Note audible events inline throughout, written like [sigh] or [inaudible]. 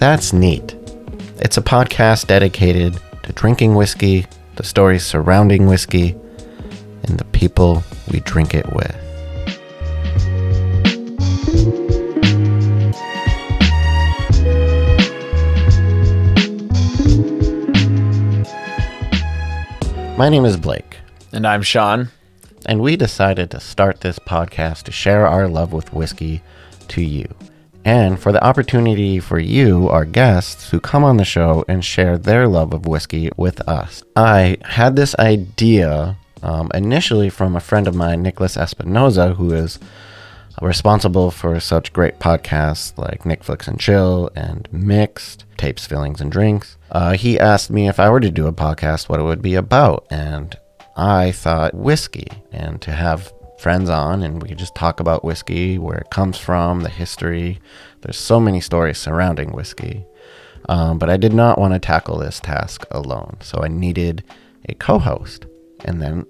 That's Neat. It's a podcast dedicated to drinking whiskey, the stories surrounding whiskey, and the people we drink it with. My name is Blake, And I'm Sean. and we decided to start this podcast to share our love with whiskey to you, and for the opportunity for you, our guests, who come on the show and share their love of whiskey with us. I had this idea um, initially from a friend of mine, Nicholas Espinoza, who is responsible for such great podcasts like Flicks and Chill and Mixed, Tapes, Fillings, and Drinks. Uh, he asked me if I were to do a podcast, what it would be about. And I thought whiskey, and to have friends on and we could just talk about whiskey, where it comes from, the history. There's so many stories surrounding whiskey. Um, but I did not want to tackle this task alone. So I needed a co host. And then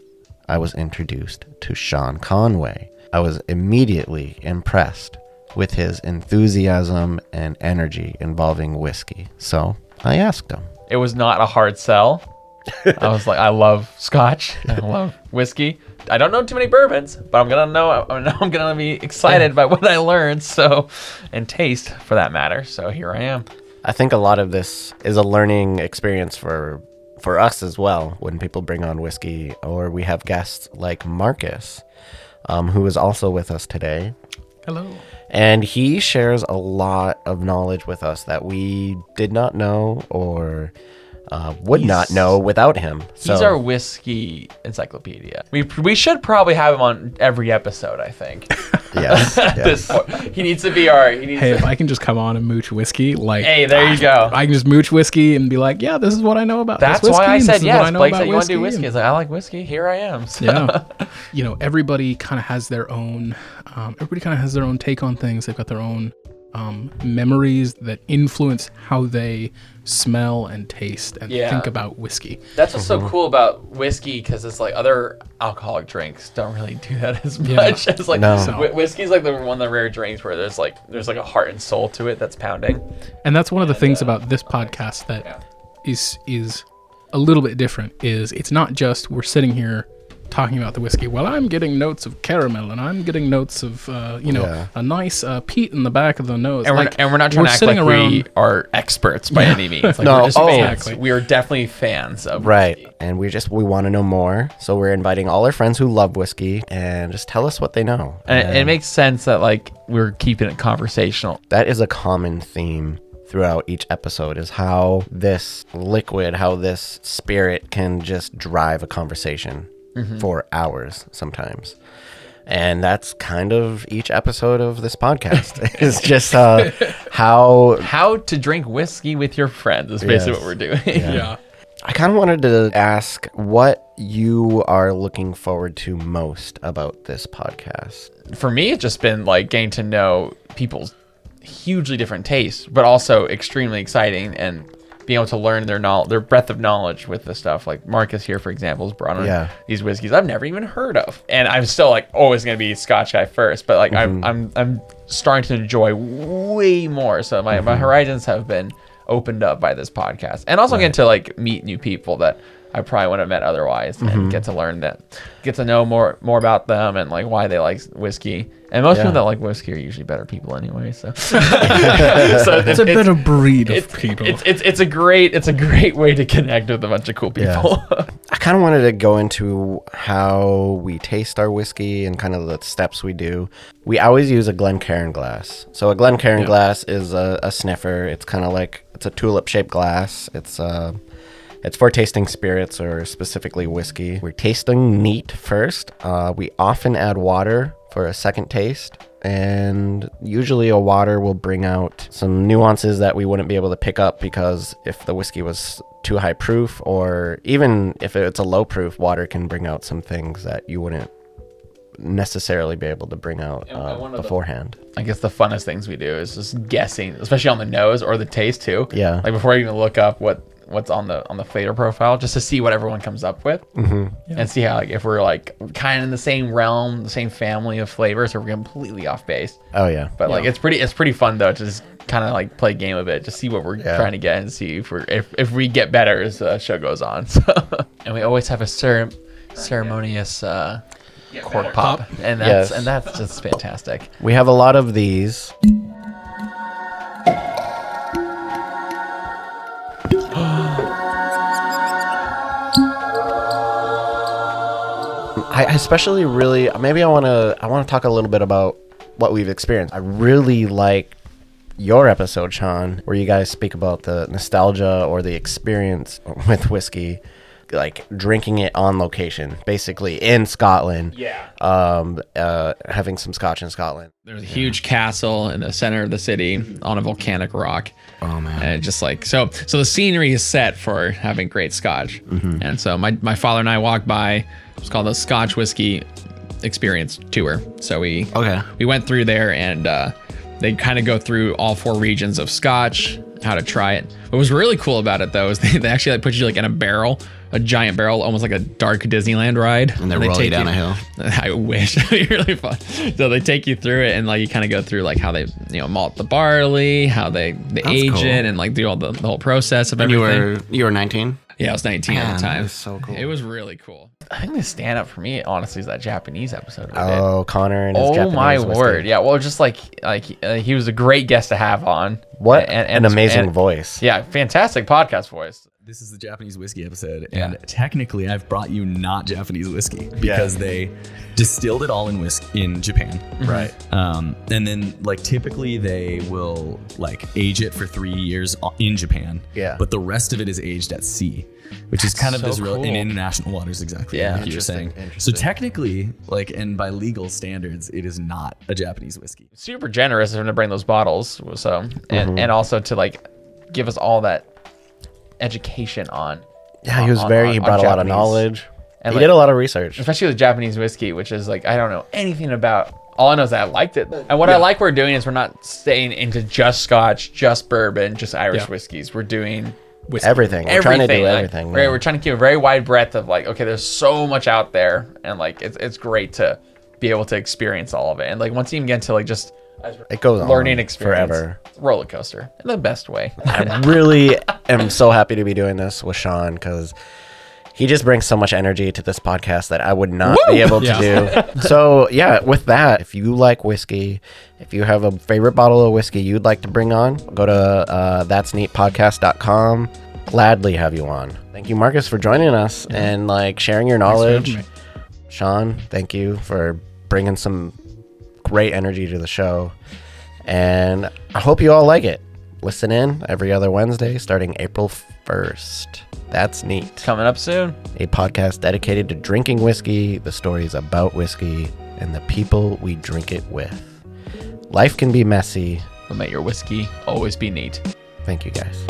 I was introduced to Sean Conway. I was immediately impressed with his enthusiasm and energy involving whiskey. So I asked him. It was not a hard sell. I was like, I love scotch. I [laughs] love whiskey. I don't know too many bourbons, but I'm gonna know. I'm gonna be excited by what I learned. So, and taste for that matter. So here I am. I think a lot of this is a learning experience for for us as well when people bring on whiskey or we have guests like Marcus, um, who is also with us today. Hello. And he shares a lot of knowledge with us that we did not know or uh, would not know without him. So He's our whiskey encyclopedia. We we should probably have him on every episode. I think. [laughs] yes, [laughs] yes. this he needs to be our. He needs. Hey, to, if I can just come on and mooch whiskey, like hey, there you go. I can just mooch whiskey and be like, yeah, this is what I know about That's this whiskey. why I said yes. I know Blake said you want to do whiskey," whiskey. He's like, I like whiskey. Here I am. So. [laughs] yeah you know everybody kind of has their own um, everybody kind of has their own take on things they've got their own um, memories that influence how they smell and taste and Yeah. think about whiskey That's what's Mm-hmm. so cool about whiskey because it's like other alcoholic drinks don't really do that as Yeah. much as like No. whi- whiskey's like the one of the rare drinks where there's like there's like a heart and soul to it that's pounding. and that's one of the things about this podcast that is Yeah. is a little bit different is it's not just we're sitting here talking about the whiskey well i'm getting notes of caramel and i'm getting notes of uh, you know Yeah. a nice uh, peat in the back of the nose And we're, and we're not trying to act like sitting we are experts by Yeah. any means. Like [laughs] No, we're just oh. fans. Exactly. We are definitely fans of Right. whiskey. And we just we want to know more. So we're inviting all our friends who love whiskey and just tell us what they know. And it, it makes sense that like we're keeping it conversational. that is a common theme throughout each episode is how this liquid, how this spirit can just drive a conversation for hours sometimes. And that's kind of each episode of this podcast. [laughs] it's just uh, how How to drink whiskey with your friends is basically Yes. what we're doing. yeah [laughs] I kind of wanted to ask what you are looking forward to most about this podcast. for me, it's just been like getting to know people's hugely different tastes, but also extremely exciting and being able to learn their knowledge, their breadth of knowledge with the stuff. Like Marcus here, for example, has brought on Yeah. these whiskeys I've never even heard of, and I'm still like always gonna be Scotch guy first, but like I'm mm-hmm. I'm I'm starting to enjoy way more. So my my mm-hmm. horizons have been opened up by this podcast, and also getting to like meet new people that. I probably wouldn't have met otherwise, and get to learn that, get to know more more about them and like why they like whiskey. And most Yeah. people that like whiskey are usually better people anyway. So, [laughs] [laughs] so it's a better breed of it's, people It's, it's it's a great it's a great way to connect with a bunch of cool people. [laughs] I kind of wanted to go into how we taste our whiskey and kind of the steps we do. We always use a Glencairn glass. So a Glencairn Yeah. glass is a, a snifter. It's kind of like it's a tulip shaped glass. It's uh it's for tasting spirits or specifically whiskey. We're tasting neat first. Uh, we often add water for a second taste. And usually, a water will bring out some nuances that we wouldn't be able to pick up because if the whiskey was too high proof, or even if it's a low proof, water can bring out some things that you wouldn't necessarily be able to bring out uh, and one of the- beforehand. I guess the funnest things we do is just guessing, especially on the nose or the taste too. Yeah. Like before you even look up what what's on the on the flavor profile just to see what everyone comes up with and see how like if we're like kind of in the same realm, the same family of flavors, or we're completely off base. Oh yeah. But like it's pretty it's pretty fun though to just kind of like play game of it, just see what we're Yeah. trying to get and see if we're if, if we get better as the show goes on. [laughs] So and we always have a cere- ceremonious uh, cork pop, and that's Yes. and that's just fantastic. We have a lot of these. I especially really maybe I want to I want to talk a little bit about what we've experienced. I really like your episode, Sean, where you guys speak about the nostalgia or the experience with whiskey, like drinking it on location, basically in Scotland. Yeah. Um, uh, having some scotch in Scotland. There's a huge castle in the center of the city on a volcanic rock. Oh man. And just like so, so the scenery is set for having great scotch. And so my my father and I walked by. It was called the Scotch Whiskey Experience Tour. So we Okay. we went through there and uh, they kind of go through all four regions of Scotch, how to try it. What was really cool about it though is [laughs] they, they actually like put you like in a barrel, a giant barrel, almost like a dark Disneyland ride. And they roll you down a hill. [laughs] I wish [laughs] it'd be really fun. So they take you through it and like you kind of go through like how they you know malt the barley, how they they age cool. it, and like do all the, the whole process of And you everything. were you were 19. Yeah, I was 19 at the time. that was so cool. It was really cool. I think the stand up for me, honestly, is that Japanese episode. we did. Oh, Connor and his Oh Japanese my whiskey. word! Yeah, well, just like like uh, he was a great guest to have on. What And- an and- amazing and- voice. Yeah, fantastic podcast voice. This is the Japanese whiskey episode, Yeah. and technically, I've brought you not Japanese whiskey because they distilled it all in whiskey in Japan, Right. um, and then like typically they will like age it for three years in Japan, Yeah. but the rest of it is aged at sea, which is kind of so this real in international waters, exactly Yeah. like you were saying. So technically, like, and by legal standards, it is not a Japanese whiskey. Super generous of him to bring those bottles. So and Mm-hmm. and also to like give us all that education on. Yeah, he was on- very. on- he on brought a lot of Japanese. knowledge. And he like- did a lot of research. especially with Japanese whiskey, which is like I don't know anything about. All I know is that I liked it, and what I like we're doing is we're not staying into just Scotch, just bourbon, just Irish Yeah. whiskeys. We're doing Everything. We're everything. trying to do like, everything. right, yeah. we're trying to keep a very wide breadth of like, okay, there's so much out there, and like it's it's great to be able to experience all of it. And like once you even get into like just It goes on learning experience, forever. roller coaster in the best way. I really am so happy to be doing this with Sean because he just brings so much energy to this podcast that I would not be able to do. [laughs] So yeah, with that, if you like whiskey, if you have a favorite bottle of whiskey you'd like to bring on, go to uh, that's neatpodcast.com. Gladly have you on. Thank you, Marcus, for joining us and like sharing your Thanks for having knowledge. Sean, thank you for bringing some great energy to the show. And I hope you all like it. Listen in every other Wednesday starting April 1st. That's neat. Coming up soon. A podcast dedicated to drinking whiskey, the stories about whiskey, and the people we drink it with. Life can be messy. But may your whiskey always be neat. Thank you guys.